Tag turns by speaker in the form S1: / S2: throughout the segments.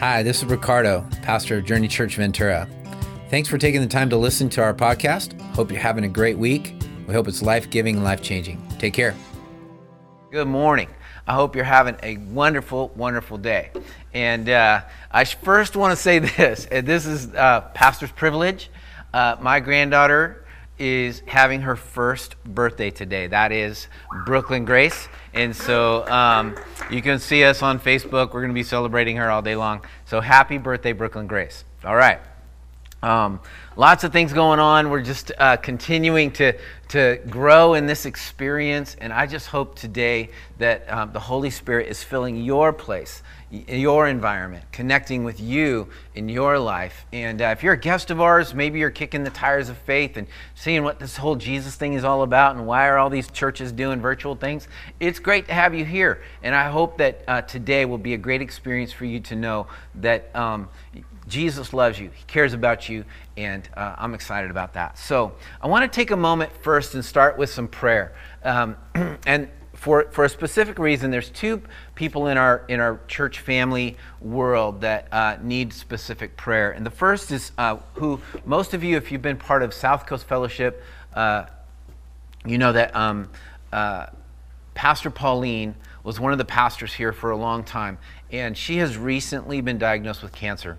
S1: Hi, this is Ricardo, pastor of Journey Church Ventura. Thanks for taking the time to listen to our podcast. Hope you're having a great week. We hope it's life giving and life changing. Take care. Good morning. I hope you're having a wonderful, wonderful day. And uh, I first want to say this, and this is uh, pastor's privilege. Uh, my granddaughter is having her first birthday today. That is Brooklyn Grace. And so um, you can see us on Facebook. We're going to be celebrating her all day long. So happy birthday, Brooklyn Grace. All right. Um, lots of things going on. We're just uh, continuing to, to grow in this experience. And I just hope today that um, the Holy Spirit is filling your place, your environment, connecting with you in your life. And uh, if you're a guest of ours, maybe you're kicking the tires of faith and seeing what this whole Jesus thing is all about and why are all these churches doing virtual things. It's great to have you here. And I hope that uh, today will be a great experience for you to know that. Um, Jesus loves you, He cares about you, and uh, I'm excited about that. So, I want to take a moment first and start with some prayer. Um, and for, for a specific reason, there's two people in our, in our church family world that uh, need specific prayer. And the first is uh, who most of you, if you've been part of South Coast Fellowship, uh, you know that um, uh, Pastor Pauline was one of the pastors here for a long time, and she has recently been diagnosed with cancer.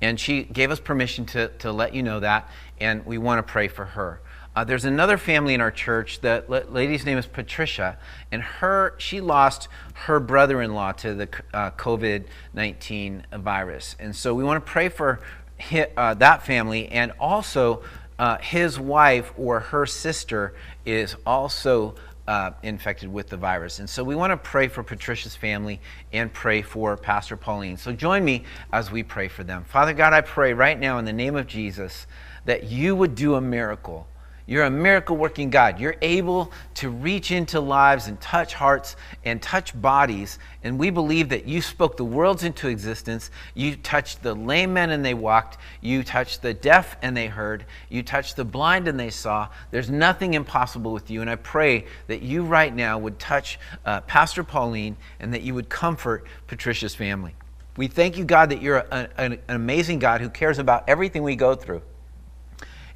S1: And she gave us permission to, to let you know that, and we want to pray for her. Uh, there's another family in our church. The lady's name is Patricia, and her she lost her brother-in-law to the uh, COVID-19 virus, and so we want to pray for his, uh, that family, and also uh, his wife or her sister is also uh, infected with the virus. And so we want to pray for Patricia's family and pray for Pastor Pauline. So join me as we pray for them. Father God, I pray right now in the name of Jesus that you would do a miracle you're a miracle working God. You're able to reach into lives and touch hearts and touch bodies. And we believe that you spoke the worlds into existence. You touched the lame men and they walked. You touched the deaf and they heard. You touched the blind and they saw. There's nothing impossible with you. And I pray that you right now would touch uh, Pastor Pauline and that you would comfort Patricia's family. We thank you, God, that you're a, an, an amazing God who cares about everything we go through.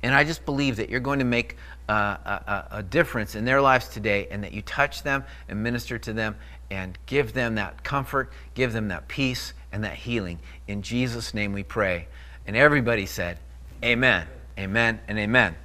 S1: And I just believe that you're going to make uh, a, a, difference in their lives today and that you touch them and minister to them and give them that comfort, give them that peace and that healing. In Jesus' name we pray. And everybody said, Amen, amen, and amen.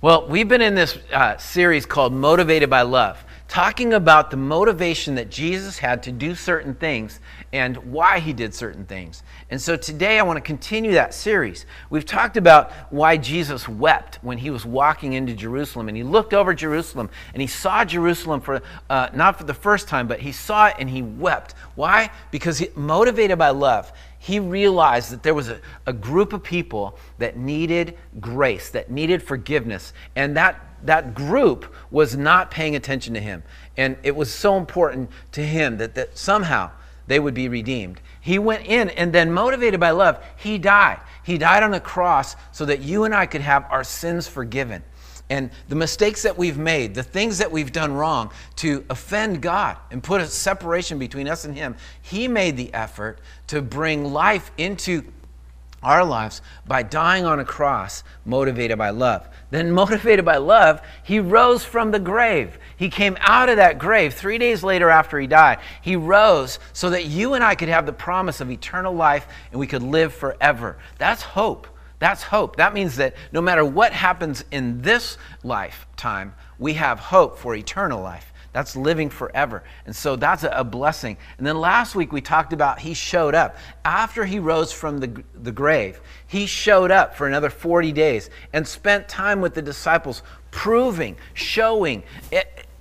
S1: Well, we've been in this uh, series called Motivated by Love talking about the motivation that Jesus had to do certain things and why he did certain things. And so today I want to continue that series. We've talked about why Jesus wept when he was walking into Jerusalem and he looked over Jerusalem and he saw Jerusalem for uh, not for the first time, but he saw it and he wept. Why? Because he, motivated by love, he realized that there was a, a group of people that needed grace, that needed forgiveness, and that that group was not paying attention to him. And it was so important to him that, that somehow they would be redeemed. He went in and then, motivated by love, he died. He died on the cross so that you and I could have our sins forgiven. And the mistakes that we've made, the things that we've done wrong to offend God and put a separation between us and Him, He made the effort to bring life into our lives by dying on a cross, motivated by love. Then, motivated by love, he rose from the grave. He came out of that grave three days later after he died. He rose so that you and I could have the promise of eternal life and we could live forever. That's hope. That's hope. That means that no matter what happens in this lifetime, we have hope for eternal life. That's living forever. And so that's a, blessing. And then last week we talked about he showed up. After he rose from the, the grave, he showed up for another 40 days and spent time with the disciples, proving, showing,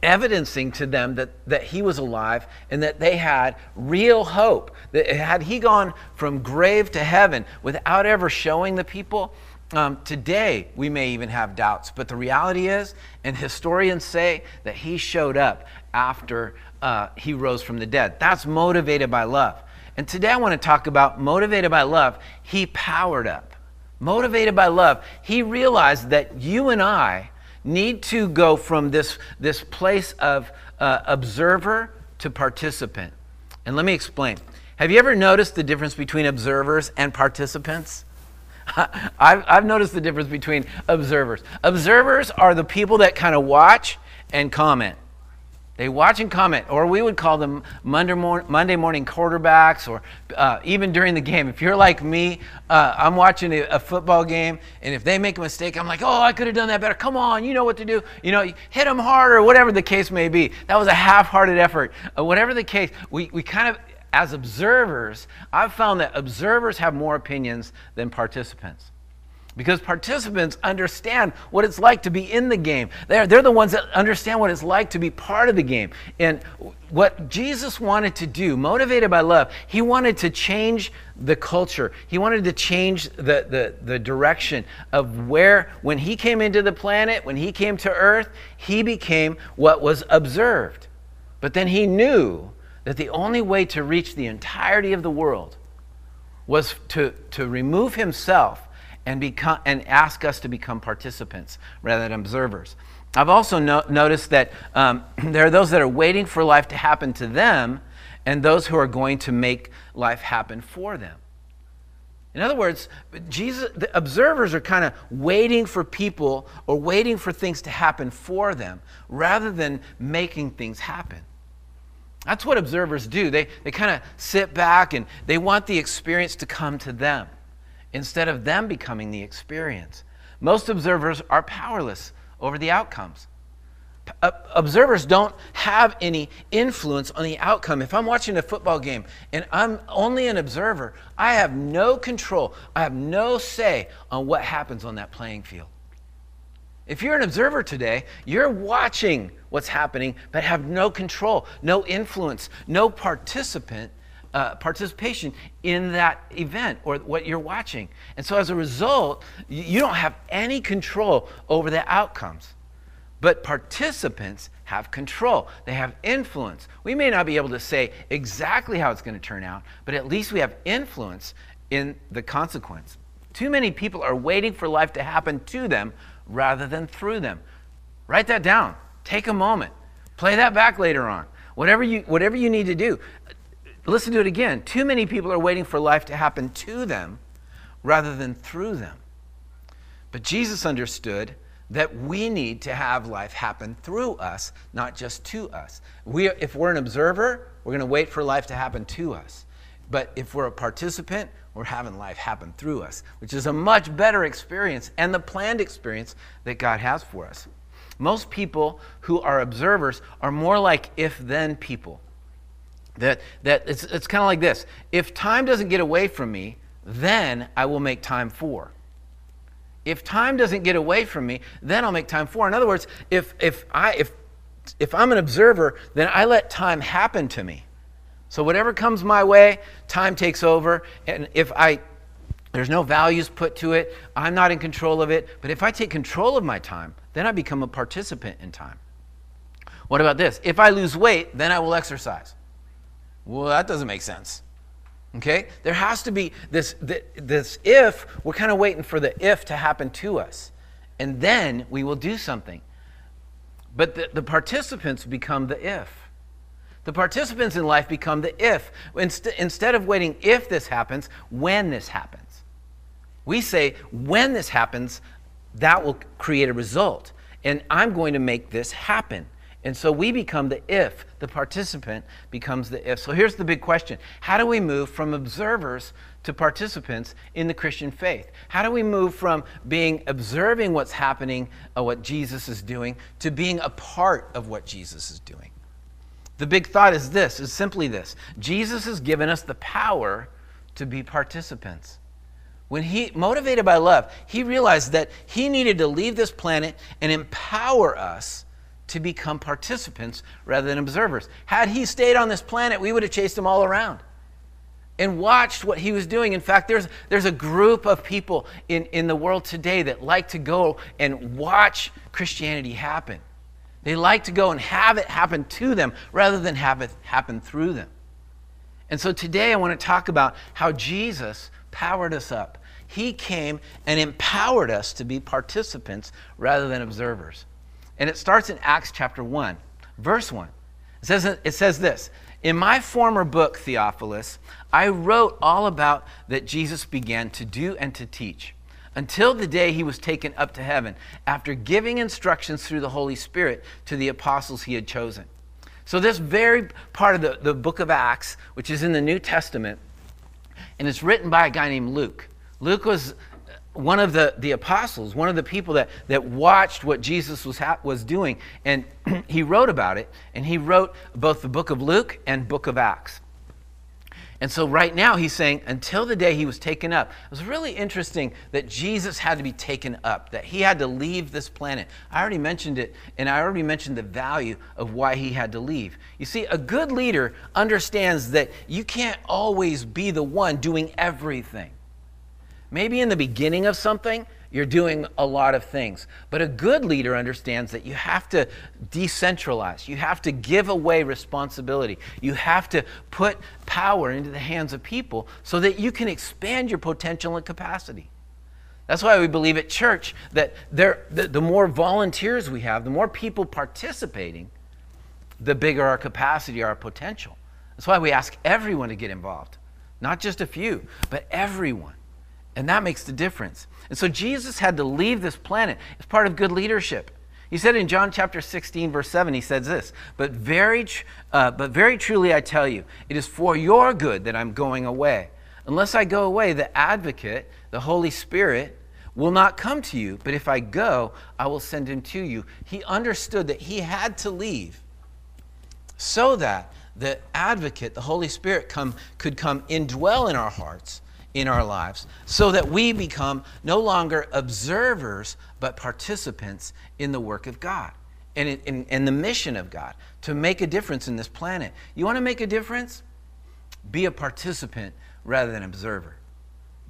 S1: evidencing to them that, that he was alive and that they had real hope. That had he gone from grave to heaven without ever showing the people, um, today, we may even have doubts, but the reality is, and historians say, that he showed up after uh, he rose from the dead. That's motivated by love. And today I want to talk about motivated by love, he powered up. Motivated by love, he realized that you and I need to go from this, this place of uh, observer to participant. And let me explain. Have you ever noticed the difference between observers and participants? I've, I've noticed the difference between observers. Observers are the people that kind of watch and comment. They watch and comment, or we would call them Monday, mor- Monday morning quarterbacks, or uh, even during the game. If you're like me, uh, I'm watching a, a, football game, and if they make a mistake, I'm like, oh, I could have done that better. Come on, you know what to do. You know, hit them harder, whatever the case may be. That was a half hearted effort. Uh, whatever the case, we, we kind of, as observers, I've found that observers have more opinions than participants because participants understand what it's like to be in the game. They're, they're the ones that understand what it's like to be part of the game. And what Jesus wanted to do, motivated by love, he wanted to change the culture. He wanted to change the, the, the direction of where, when he came into the planet, when he came to earth, he became what was observed. But then he knew that the only way to reach the entirety of the world was to, to remove himself and, become, and ask us to become participants rather than observers. I've also no, noticed that um, there are those that are waiting for life to happen to them and those who are going to make life happen for them. In other words, Jesus, the observers are kind of waiting for people or waiting for things to happen for them rather than making things happen. That's what observers do. They, they kind of sit back and they want the experience to come to them instead of them becoming the experience. Most observers are powerless over the outcomes. Observers don't have any influence on the outcome. If I'm watching a football game and I'm only an observer, I have no control, I have no say on what happens on that playing field. If you're an observer today, you're watching what's happening, but have no control, no influence, no participant uh, participation in that event or what you're watching. And so as a result, you don't have any control over the outcomes. But participants have control, they have influence. We may not be able to say exactly how it's going to turn out, but at least we have influence in the consequence. Too many people are waiting for life to happen to them rather than through them. Write that down. Take a moment. Play that back later on. Whatever you, whatever you need to do. Listen to it again. Too many people are waiting for life to happen to them rather than through them. But Jesus understood that we need to have life happen through us, not just to us. We, if we're an observer, we're going to wait for life to happen to us. But if we're a participant, we're having life happen through us, which is a much better experience and the planned experience that God has for us. Most people who are observers are more like if then people. That, that it's, it's kind of like this if time doesn't get away from me, then I will make time for. If time doesn't get away from me, then I'll make time for. In other words, if, if, I, if, if I'm an observer, then I let time happen to me. So whatever comes my way, time takes over. And if I there's no values put to it, I'm not in control of it. But if I take control of my time, then I become a participant in time. What about this? If I lose weight, then I will exercise. Well, that doesn't make sense. Okay? There has to be this, this if, we're kind of waiting for the if to happen to us. And then we will do something. But the, the participants become the if. The participants in life become the if. Inst- instead of waiting if this happens, when this happens. We say, when this happens, that will create a result. And I'm going to make this happen. And so we become the if, the participant becomes the if. So here's the big question How do we move from observers to participants in the Christian faith? How do we move from being observing what's happening, uh, what Jesus is doing, to being a part of what Jesus is doing? The big thought is this is simply this Jesus has given us the power to be participants. When he, motivated by love, he realized that he needed to leave this planet and empower us to become participants rather than observers. Had he stayed on this planet, we would have chased him all around and watched what he was doing. In fact, there's, there's a group of people in, in the world today that like to go and watch Christianity happen. They like to go and have it happen to them rather than have it happen through them. And so today I want to talk about how Jesus powered us up. He came and empowered us to be participants rather than observers. And it starts in Acts chapter 1, verse 1. It says, it says this In my former book, Theophilus, I wrote all about that Jesus began to do and to teach until the day he was taken up to heaven after giving instructions through the Holy Spirit to the apostles he had chosen. So, this very part of the, the book of Acts, which is in the New Testament, and it's written by a guy named Luke. Luke was uh, one of the, the apostles, one of the people that, that watched what Jesus was, ha- was doing, and he wrote about it, and he wrote both the book of Luke and book of Acts. And so right now he's saying, until the day he was taken up. It was really interesting that Jesus had to be taken up, that he had to leave this planet. I already mentioned it, and I already mentioned the value of why he had to leave. You see, a good leader understands that you can't always be the one doing everything. Maybe in the beginning of something, you're doing a lot of things. But a good leader understands that you have to decentralize. You have to give away responsibility. You have to put power into the hands of people so that you can expand your potential and capacity. That's why we believe at church that there, the, the more volunteers we have, the more people participating, the bigger our capacity, our potential. That's why we ask everyone to get involved, not just a few, but everyone. And that makes the difference. And so Jesus had to leave this planet as part of good leadership. He said in John chapter 16, verse 7, he says this, but very, uh, but very truly I tell you, it is for your good that I'm going away. Unless I go away, the advocate, the Holy Spirit, will not come to you, but if I go, I will send him to you. He understood that he had to leave so that the advocate, the Holy Spirit, come, could come indwell in our hearts in our lives so that we become no longer observers but participants in the work of God and in, the mission of God to make a difference in this planet. You want to make a difference? Be a participant rather than observer.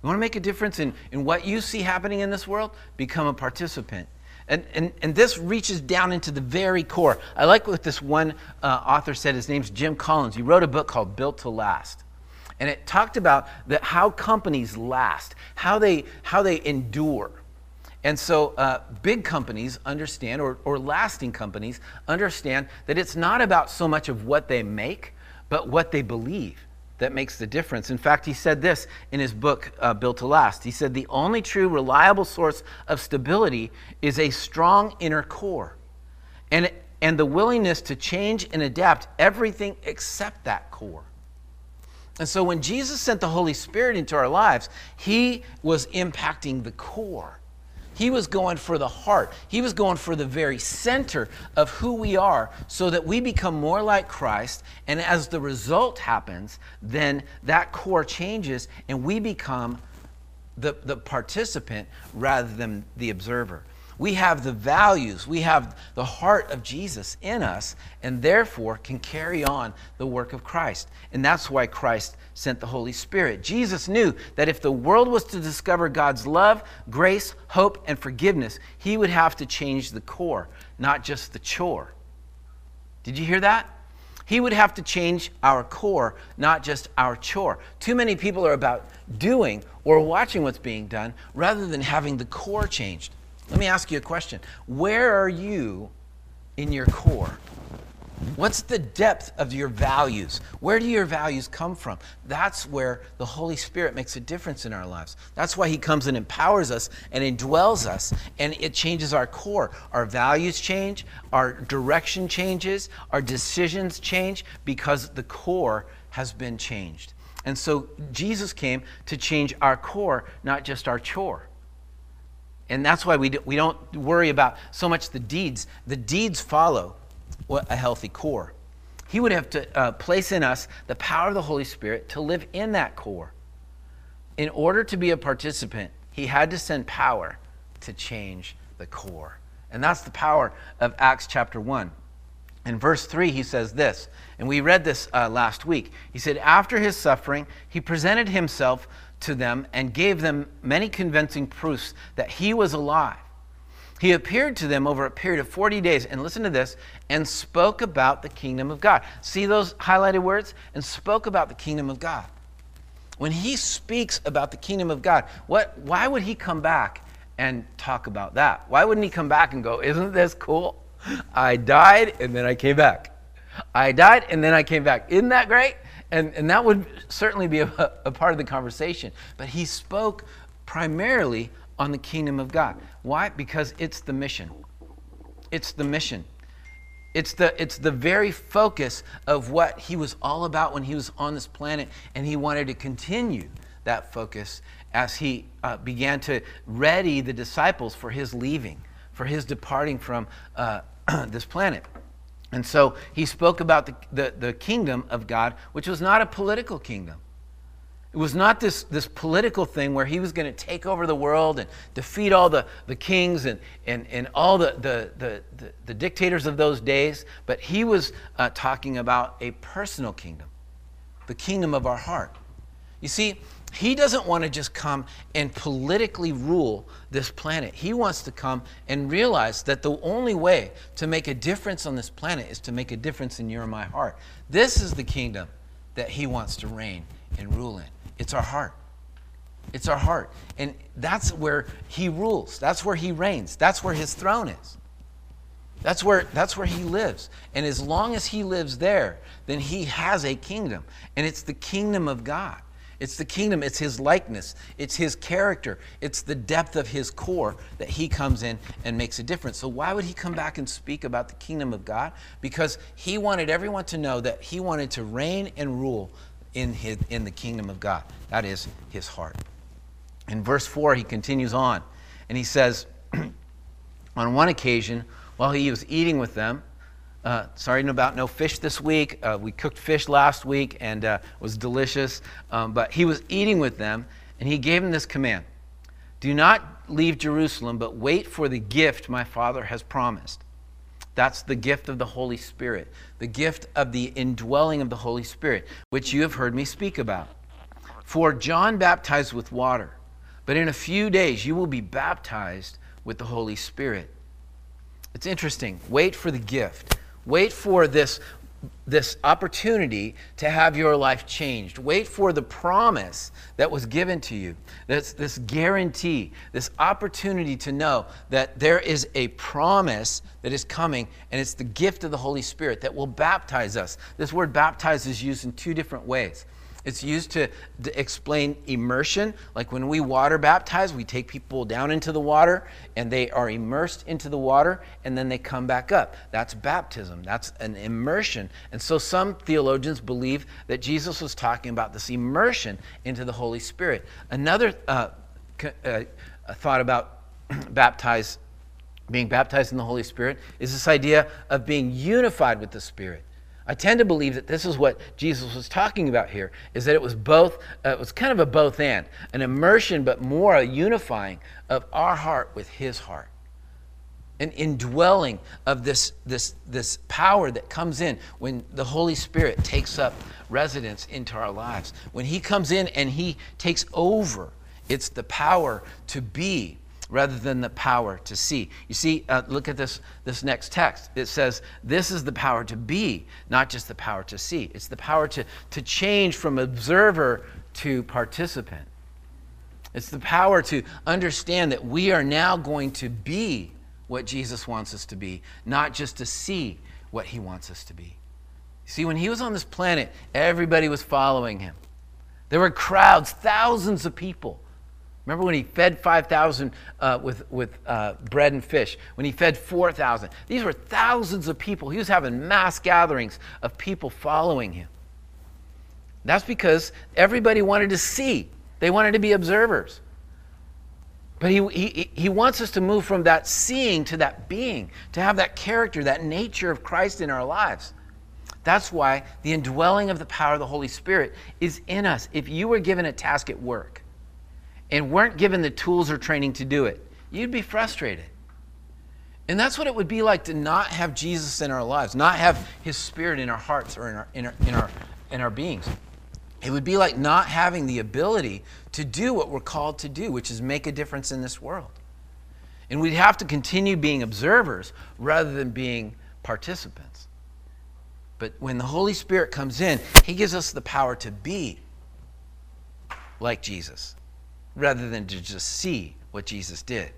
S1: You want to make a difference in, in what you see happening in this world? Become a participant. And, and, and this reaches down into the very core. I like what this one uh, author said. His name's Jim Collins. He wrote a book called Built to Last and it talked about that how companies last, how they how they endure. And so, uh, big companies understand, or, or lasting companies understand, that it's not about so much of what they make, but what they believe that makes the difference. In fact, he said this in his book, uh, Built to Last. He said, The only true, reliable source of stability is a strong inner core and, and the willingness to change and adapt everything except that core. And so when Jesus sent the Holy Spirit into our lives, he was impacting the core. He was going for the heart. He was going for the very center of who we are so that we become more like Christ. And as the result happens, then that core changes and we become the, the participant rather than the observer. We have the values, we have the heart of Jesus in us, and therefore can carry on the work of Christ. And that's why Christ sent the Holy Spirit. Jesus knew that if the world was to discover God's love, grace, hope, and forgiveness, he would have to change the core, not just the chore. Did you hear that? He would have to change our core, not just our chore. Too many people are about doing or watching what's being done rather than having the core changed. Let me ask you a question. Where are you in your core? What's the depth of your values? Where do your values come from? That's where the Holy Spirit makes a difference in our lives. That's why He comes and empowers us and indwells us, and it changes our core. Our values change, our direction changes, our decisions change because the core has been changed. And so Jesus came to change our core, not just our chore. And that's why we, do, we don't worry about so much the deeds. The deeds follow a healthy core. He would have to uh, place in us the power of the Holy Spirit to live in that core. In order to be a participant, he had to send power to change the core. And that's the power of Acts chapter 1. In verse 3, he says this, and we read this uh, last week. He said, After his suffering, he presented himself to them and gave them many convincing proofs that he was alive. He appeared to them over a period of 40 days, and listen to this, and spoke about the kingdom of God. See those highlighted words? And spoke about the kingdom of God. When he speaks about the kingdom of God, what, why would he come back and talk about that? Why wouldn't he come back and go, Isn't this cool? I died and then I came back. I died and then I came back. Isn't that great? And, and that would certainly be a, a part of the conversation. But he spoke primarily on the kingdom of God. Why? Because it's the mission. It's the mission. It's the, it's the very focus of what he was all about when he was on this planet, and he wanted to continue that focus as he uh, began to ready the disciples for his leaving, for his departing from uh, this planet. And so he spoke about the, the, the, kingdom of God, which was not a political kingdom. It was not this, this political thing where he was going to take over the world and defeat all the, the kings and, and, and all the, the, the, the, dictators of those days, but he was uh, talking about a personal kingdom, the kingdom of our heart. You see, he doesn't want to just come and politically rule this planet. He wants to come and realize that the only way to make a difference on this planet is to make a difference in your and my heart. This is the kingdom that he wants to reign and rule in. It's our heart. It's our heart. And that's where he rules. That's where he reigns. That's where his throne is. That's where, that's where he lives. And as long as he lives there, then he has a kingdom. And it's the kingdom of God. It's the kingdom, it's his likeness, it's his character, it's the depth of his core that he comes in and makes a difference. So, why would he come back and speak about the kingdom of God? Because he wanted everyone to know that he wanted to reign and rule in, his, in the kingdom of God. That is his heart. In verse 4, he continues on and he says, On one occasion, while he was eating with them, uh, sorry about no fish this week. Uh, we cooked fish last week and uh, was delicious. Um, but he was eating with them and he gave them this command Do not leave Jerusalem, but wait for the gift my Father has promised. That's the gift of the Holy Spirit, the gift of the indwelling of the Holy Spirit, which you have heard me speak about. For John baptized with water, but in a few days you will be baptized with the Holy Spirit. It's interesting. Wait for the gift. Wait for this, this opportunity to have your life changed. Wait for the promise that was given to you. This, this guarantee, this opportunity to know that there is a promise that is coming, and it's the gift of the Holy Spirit that will baptize us. This word baptize is used in two different ways. It's used to, explain immersion. Like when we water baptize, we take people down into the water and they are immersed into the water and then they come back up. That's baptism. That's an immersion. And so some theologians believe that Jesus was talking about this immersion into the Holy Spirit. Another uh, uh, thought about baptize, being baptized in the Holy Spirit is this idea of being unified with the Spirit. I tend to believe that this is what Jesus was talking about here, is that it was both, uh, it was kind of a both and, an immersion, but more a unifying of our heart with his heart. An indwelling of this, this, this power that comes in when the Holy Spirit takes up residence into our lives. When he comes in and he takes over, it's the power to be rather than the power to see. You see, uh, look at this, this next text. It says, This is the power to be, not just the power to see. It's the power to, to change from observer to participant. It's the power to understand that we are now going to be what Jesus wants us to be, not just to see what he wants us to be. See, when he was on this planet, everybody was following him. There were crowds, thousands of people Remember when he fed 5,000 uh, with, with uh, bread and fish? When he fed 4,000? These were thousands of people. He was having mass gatherings of people following him. That's because everybody wanted to see, they wanted to be observers. But he, he, he wants us to move from that seeing to that being, to have that character, that nature of Christ in our lives. That's why the indwelling of the power of the Holy Spirit is in us. If you were given a task at work, and weren't given the tools or training to do it, you'd be frustrated. And that's what it would be like to not have Jesus in our lives, not have his spirit in our hearts or in our, in our, in our, in our beings. It would be like not having the ability to do what we're called to do, which is make a difference in this world. And we'd have to continue being observers rather than being participants. But when the Holy Spirit comes in, he gives us the power to be like Jesus rather than to just see what Jesus did.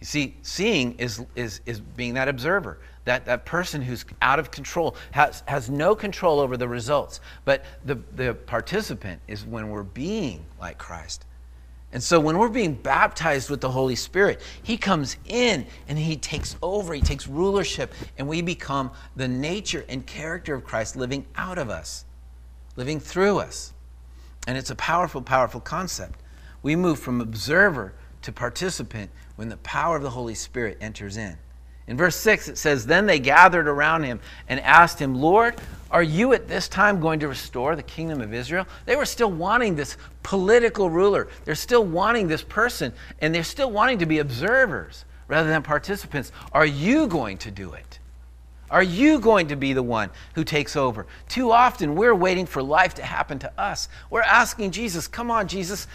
S1: You see, seeing is, is, is being that observer, that, that person who's out of control, has, has no control over the results. But the, the participant is when we're being like Christ. And so when we're being baptized with the Holy Spirit, He comes in and He takes over, He takes rulership, and we become the nature and character of Christ living out of us, living through us. And it's a powerful, powerful concept. We move from observer to participant when the power of the Holy Spirit enters in. In verse 6, it says, Then they gathered around him and asked him, Lord, are you at this time going to restore the kingdom of Israel? They were still wanting this political ruler. They're still wanting this person, and they're still wanting to be observers rather than participants. Are you going to do it? Are you going to be the one who takes over? Too often, we're waiting for life to happen to us. We're asking Jesus, Come on, Jesus,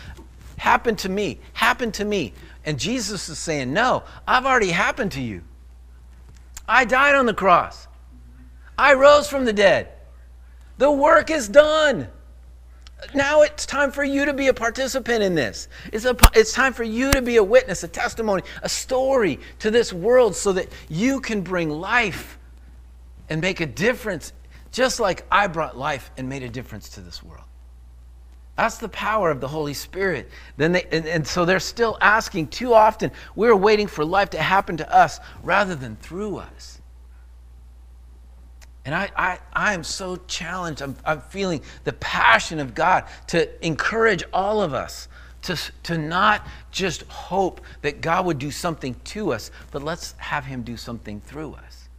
S1: happen to me, happen to me. And Jesus is saying, No, I've already happened to you. I died on the cross. I rose from the dead. The work is done. Now it's time for you to be a participant in this. It's, a, it's time for you to be a witness, a testimony, a story to this world so that you can bring life and make a difference, just like I brought life and made a difference to this world. That's the power of the Holy Spirit. Then they, and, and so they're still asking too often, we're waiting for life to happen to us rather than through us. And I, I, I am so challenged. I'm, I'm feeling the passion of God to encourage all of us to, to not just hope that God would do something to us, but let's have Him do something through us.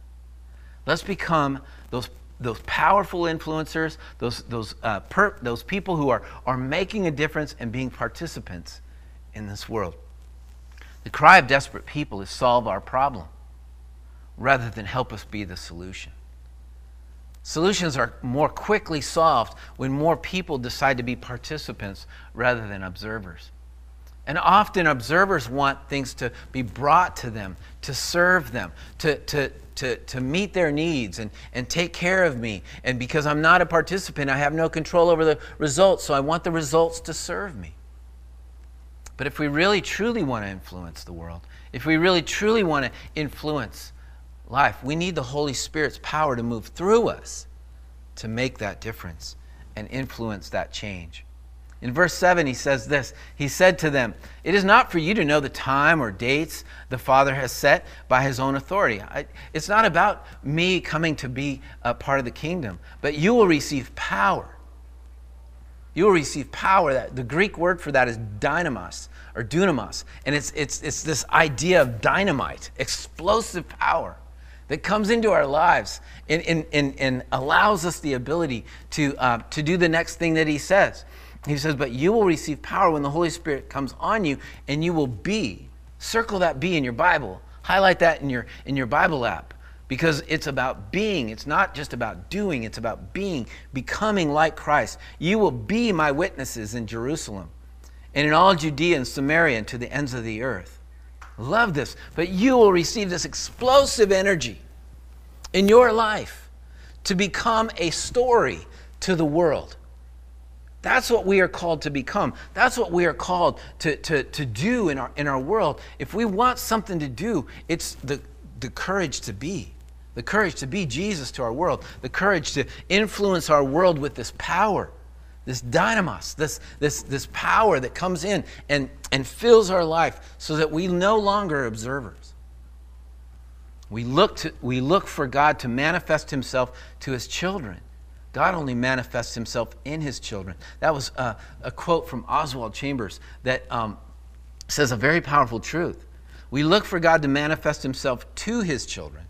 S1: Let's become those those powerful influencers, those, those, uh, per, those people who are, are making a difference and being participants in this world. The cry of desperate people is solve our problem rather than help us be the solution. Solutions are more quickly solved when more people decide to be participants rather than observers. And often observers want things to be brought to them, to serve them, to, to, to, to meet their needs and, and take care of me. And because I'm not a participant, I have no control over the results, so I want the results to serve me. But if we really truly want to influence the world, if we really truly want to influence life, we need the Holy Spirit's power to move through us to make that difference and influence that change. In verse 7, he says this He said to them, It is not for you to know the time or dates the Father has set by his own authority. I, it's not about me coming to be a part of the kingdom, but you will receive power. You will receive power. That, the Greek word for that is dynamos or dunamos. And it's, it's, it's this idea of dynamite, explosive power that comes into our lives and, and, and, and allows us the ability to, uh, to do the next thing that he says. He says, But you will receive power when the Holy Spirit comes on you, and you will be. Circle that be in your Bible. Highlight that in your, in your Bible app because it's about being. It's not just about doing, it's about being, becoming like Christ. You will be my witnesses in Jerusalem and in all Judea and Samaria and to the ends of the earth. Love this. But you will receive this explosive energy in your life to become a story to the world. That's what we are called to become. That's what we are called to, to, to do in our, in our world. If we want something to do, it's the, the courage to be. The courage to be Jesus to our world. The courage to influence our world with this power, this dynamos, this, this, this power that comes in and, and fills our life so that we no longer observers. We look, to, we look for God to manifest himself to his children God only manifests himself in his children. That was a, a quote from Oswald Chambers that um, says a very powerful truth. We look for God to manifest himself to his children.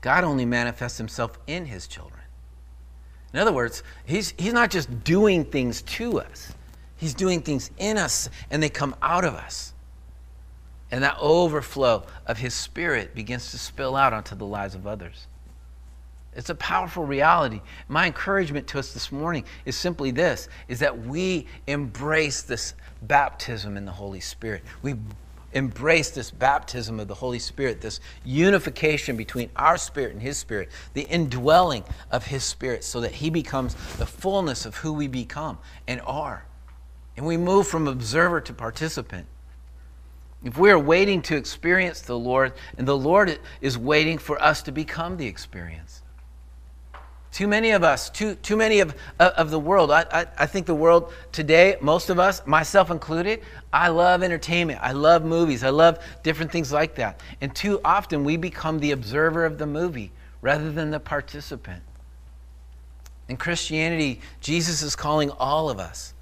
S1: God only manifests himself in his children. In other words, he's, he's not just doing things to us, he's doing things in us and they come out of us. And that overflow of his spirit begins to spill out onto the lives of others. It's a powerful reality. My encouragement to us this morning is simply this is that we embrace this baptism in the Holy Spirit. We embrace this baptism of the Holy Spirit, this unification between our spirit and his spirit, the indwelling of his spirit so that he becomes the fullness of who we become and are. And we move from observer to participant. If we are waiting to experience the Lord, and the Lord is waiting for us to become the experience. Too many of us, too, too many of, of the world, I, I, I think the world today, most of us, myself included, I love entertainment. I love movies. I love different things like that. And too often we become the observer of the movie rather than the participant. In Christianity, Jesus is calling all of us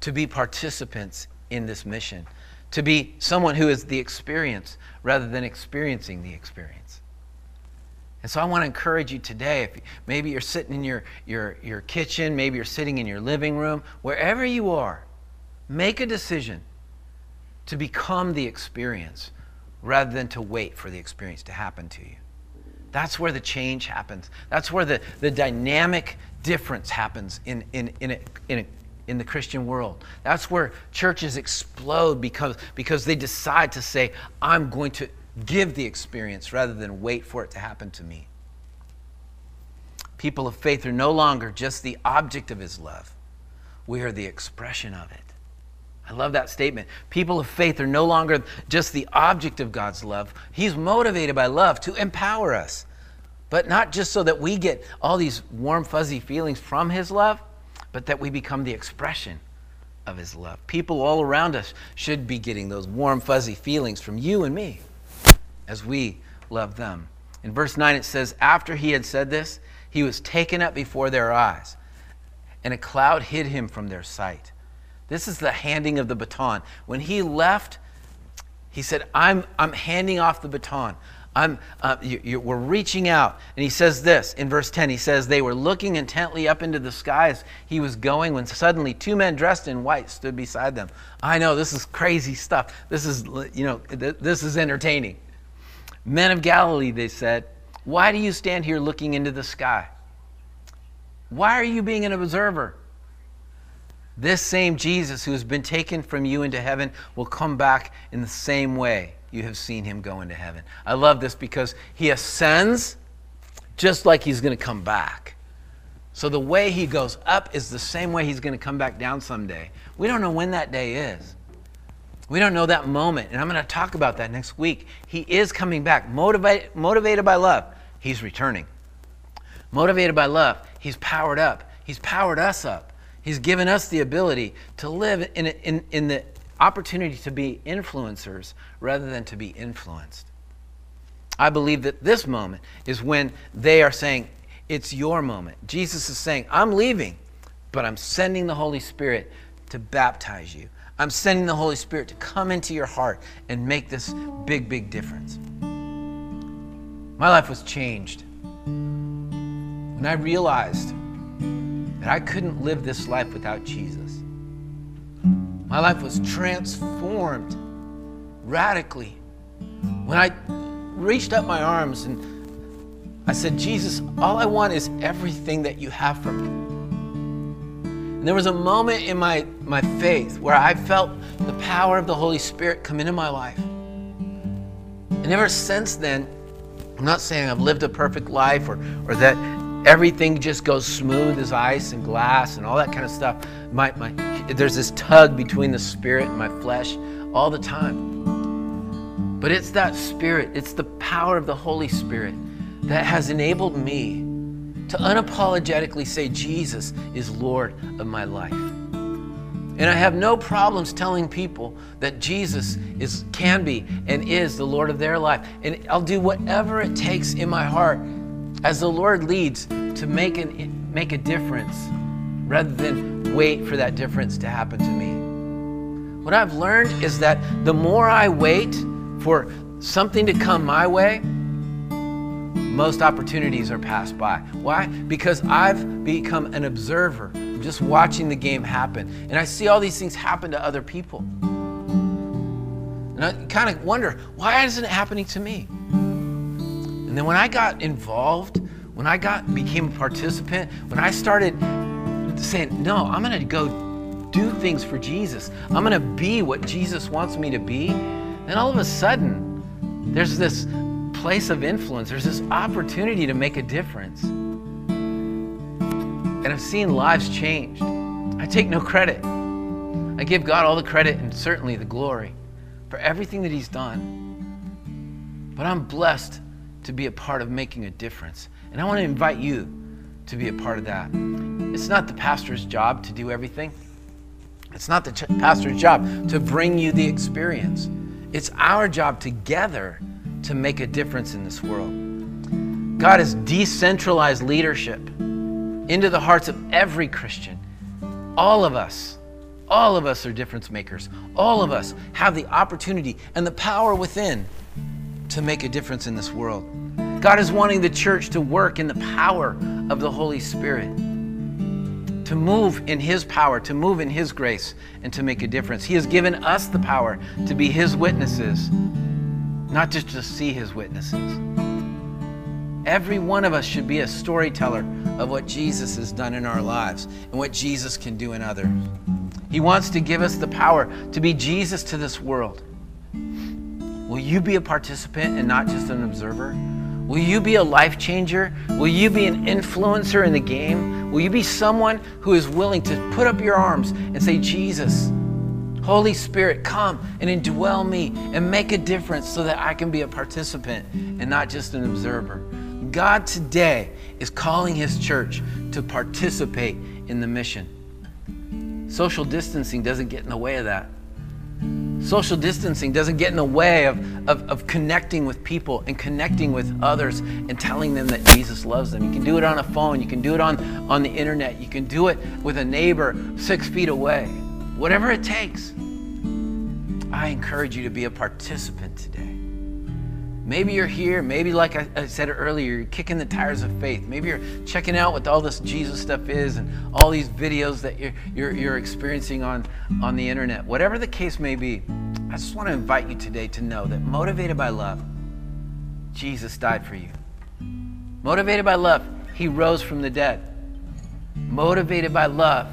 S1: to be participants in this mission, to be someone who is the experience rather than experiencing the experience. And so I want to encourage you today. If maybe you're sitting in your, your, your kitchen, maybe you're sitting in your living room, wherever you are, make a decision to become the experience rather than to wait for the experience to happen to you. That's where the change happens. That's where the, the dynamic difference happens in, in, in, a, in, a, in the Christian world. That's where churches explode because, because they decide to say, I'm going to give the experience rather than wait for it to happen to me. People of faith are no longer just the object of his love, we are the expression of it. I love that statement. People of faith are no longer just the object of God's love. He's motivated by love to empower us. But not just so that we get all these warm, fuzzy feelings from His love, but that we become the expression of His love. People all around us should be getting those warm, fuzzy feelings from you and me as we love them. In verse 9, it says, After he had said this, he was taken up before their eyes, and a cloud hid him from their sight. This is the handing of the baton. When he left, he said, I'm, I'm handing off the baton. I'm, uh, you, you, we're reaching out. And he says this in verse 10. He says, They were looking intently up into the skies. He was going when suddenly two men dressed in white stood beside them. I know this is crazy stuff. This is, you know, th- this is entertaining. Men of Galilee, they said, why do you stand here looking into the sky? Why are you being an observer? This same Jesus who has been taken from you into heaven will come back in the same way you have seen him go into heaven. I love this because he ascends just like he's going to come back. So the way he goes up is the same way he's going to come back down someday. We don't know when that day is. We don't know that moment. And I'm going to talk about that next week. He is coming back, motivated, motivated by love. He's returning. Motivated by love, he's powered up. He's powered us up. He's given us the ability to live in, in, in the opportunity to be influencers rather than to be influenced. I believe that this moment is when they are saying, It's your moment. Jesus is saying, I'm leaving, but I'm sending the Holy Spirit to baptize you. I'm sending the Holy Spirit to come into your heart and make this big, big difference. My life was changed when I realized that I couldn't live this life without Jesus. My life was transformed radically when I reached up my arms and I said, Jesus, all I want is everything that you have for me. There was a moment in my, my faith where I felt the power of the Holy Spirit come into my life. And ever since then, I'm not saying I've lived a perfect life or, or that everything just goes smooth as ice and glass and all that kind of stuff. My, my, there's this tug between the spirit and my flesh all the time. But it's that spirit, it's the power of the Holy Spirit that has enabled me to unapologetically say Jesus is Lord of my life. And I have no problems telling people that Jesus is, can be and is the Lord of their life. And I'll do whatever it takes in my heart as the Lord leads to make, an, make a difference rather than wait for that difference to happen to me. What I've learned is that the more I wait for something to come my way, most opportunities are passed by. Why? Because I've become an observer, I'm just watching the game happen. And I see all these things happen to other people. And I kind of wonder, why isn't it happening to me? And then when I got involved, when I got became a participant, when I started saying, "No, I'm going to go do things for Jesus. I'm going to be what Jesus wants me to be." Then all of a sudden, there's this place of influence. There's this opportunity to make a difference. And I've seen lives changed. I take no credit. I give God all the credit and certainly the glory. for everything that He's done. But I'm blessed to be a part of making a difference. And I want to invite you to be a part of that. It's not the pastor's job to do everything, it's not the ch- pastor's job to bring you the experience. It's our job together to make a difference in this world. God has decentralized leadership into the hearts of every Christian. All of us, all of us are difference makers. All of us have the opportunity and the power within to make a difference in this world. God is wanting the church to work in the power of the Holy Spirit, to move in His power, to move in His grace, and to make a difference. He has given us the power to be His witnesses, not just to see His witnesses. Every one of us should be a storyteller of what Jesus has done in our lives and what Jesus can do in others. He wants to give us the power to be Jesus to this world. Will you be a participant and not just an observer? Will you be a life changer? Will you be an influencer in the game? Will you be someone who is willing to put up your arms and say, Jesus, Holy Spirit, come and indwell me and make a difference so that I can be a participant and not just an observer? God today is calling His church to participate in the mission. Social distancing doesn't get in the way of that. Social distancing doesn't get in the way of, of, of, connecting with people and connecting with others and telling them that Jesus loves them. You can do it on a phone, you can do it on, on the internet, you can do it with a neighbor six feet away. Whatever it takes. I encourage you to be a participant today. Maybe you're here. Maybe, like I, said earlier, you're kicking the tires of faith. Maybe you're checking out what all this Jesus stuff is and all these videos that you're, you're, you're experiencing on, on the internet. Whatever the case may be, I just want to invite you today to know that motivated by love, Jesus died for you. Motivated by love, he rose from the dead. Motivated by love,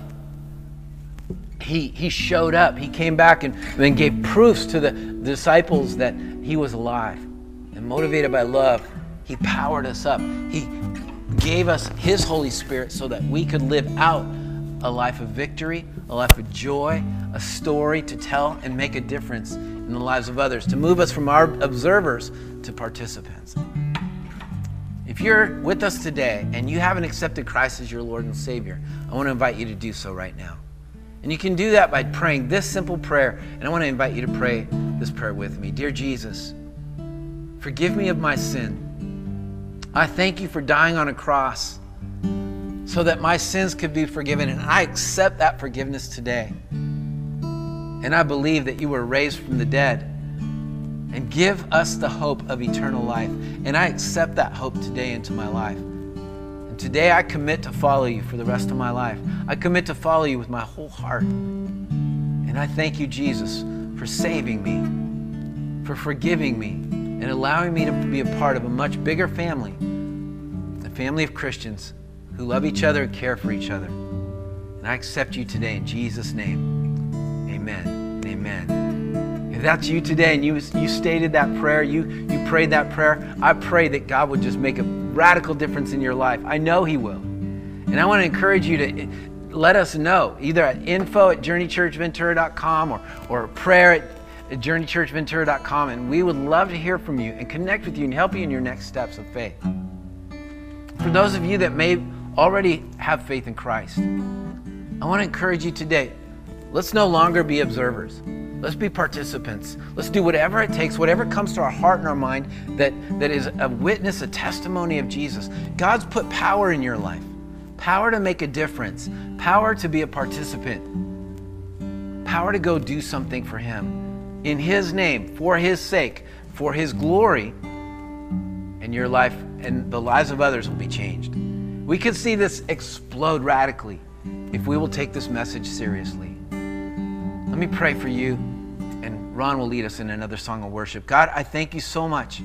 S1: he, he showed up. He came back and then gave proofs to the disciples that he was alive and motivated by love, He powered us up. He gave us His Holy Spirit so that we could live out a life of victory, a life of joy, a story to tell and make a difference in the lives of others, to move us from our observers to participants. If you're with us today and you haven't accepted Christ as your Lord and Savior, I want to invite you to do so right now. And you can do that by praying this simple prayer. And I want to invite you to pray this prayer with me. Dear Jesus, Forgive me of my sin. I thank you for dying on a cross so that my sins could be forgiven. And I accept that forgiveness today. And I believe that you were raised from the dead. And give us the hope of eternal life. And I accept that hope today into my life. Today I commit to follow you for the rest of my life. I commit to follow you with my whole heart. And I thank you, Jesus, for saving me, for forgiving me and allowing me to be a part of a much bigger family, a family of Christians who love each other and care for each other. And I accept you today in Jesus' name. Amen amen. If that's you today and you, you stated that prayer, you, you prayed that prayer, I pray that God would just make a radical difference in your life. I know He will. And I want to encourage you to eh, let us know either at info at journeychurchventura.com or, or prayer at journeychurchventura.com, and we would love to hear from you and connect with you and help you in your next steps of faith. For those of you that may already have faith in Christ, I want to encourage you today let's no longer be observers. Let's be participants. Let's do whatever it takes, whatever comes to our heart and our mind that, that is a witness, a testimony of Jesus. God's put power in your life power to make a difference, power to be a participant, power to go do something for Him in His name, for His sake, for His glory, and your life and the lives of others will be changed. We could see this explode radically if we will take this message seriously. Let me pray for you, Ron will lead us in another song of worship. God, I thank you so much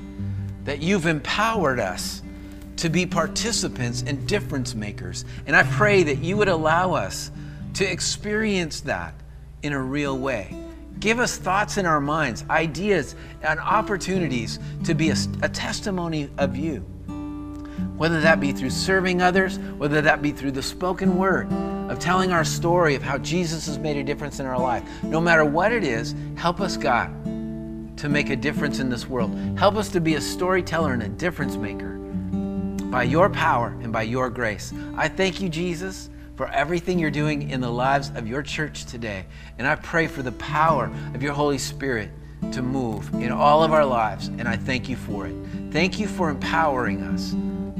S1: that you've empowered us to be participants and difference makers. And I pray that you would allow us to experience that in a real way. Give us thoughts in our minds, ideas, and opportunities to be a, a, testimony of you. Whether that be through serving others, whether that be through the spoken word of telling our story of how Jesus has made a difference in our life. No matter what it is, help us, God, to make a difference in this world. Help us to be a storyteller and a difference maker by your power and by your grace. I thank you, Jesus, for everything you're doing in the lives of your church today. And I pray for the power of your Holy Spirit to move in all of our lives. And I thank you for it. Thank you for empowering us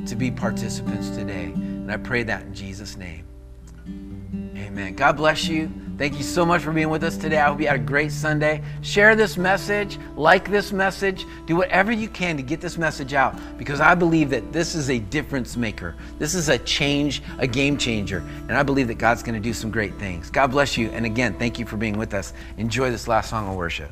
S1: to be participants today. And I pray that in Jesus' name. Amen. God bless you. Thank you so much for being with us today. I hope you had a great Sunday. Share this message, like this message, do whatever you can to get this message out because I believe that this is a difference maker. This is a change, a game changer. And I believe that God's going to do some great things. God bless you. And again, thank you for being with us. Enjoy this last song of worship.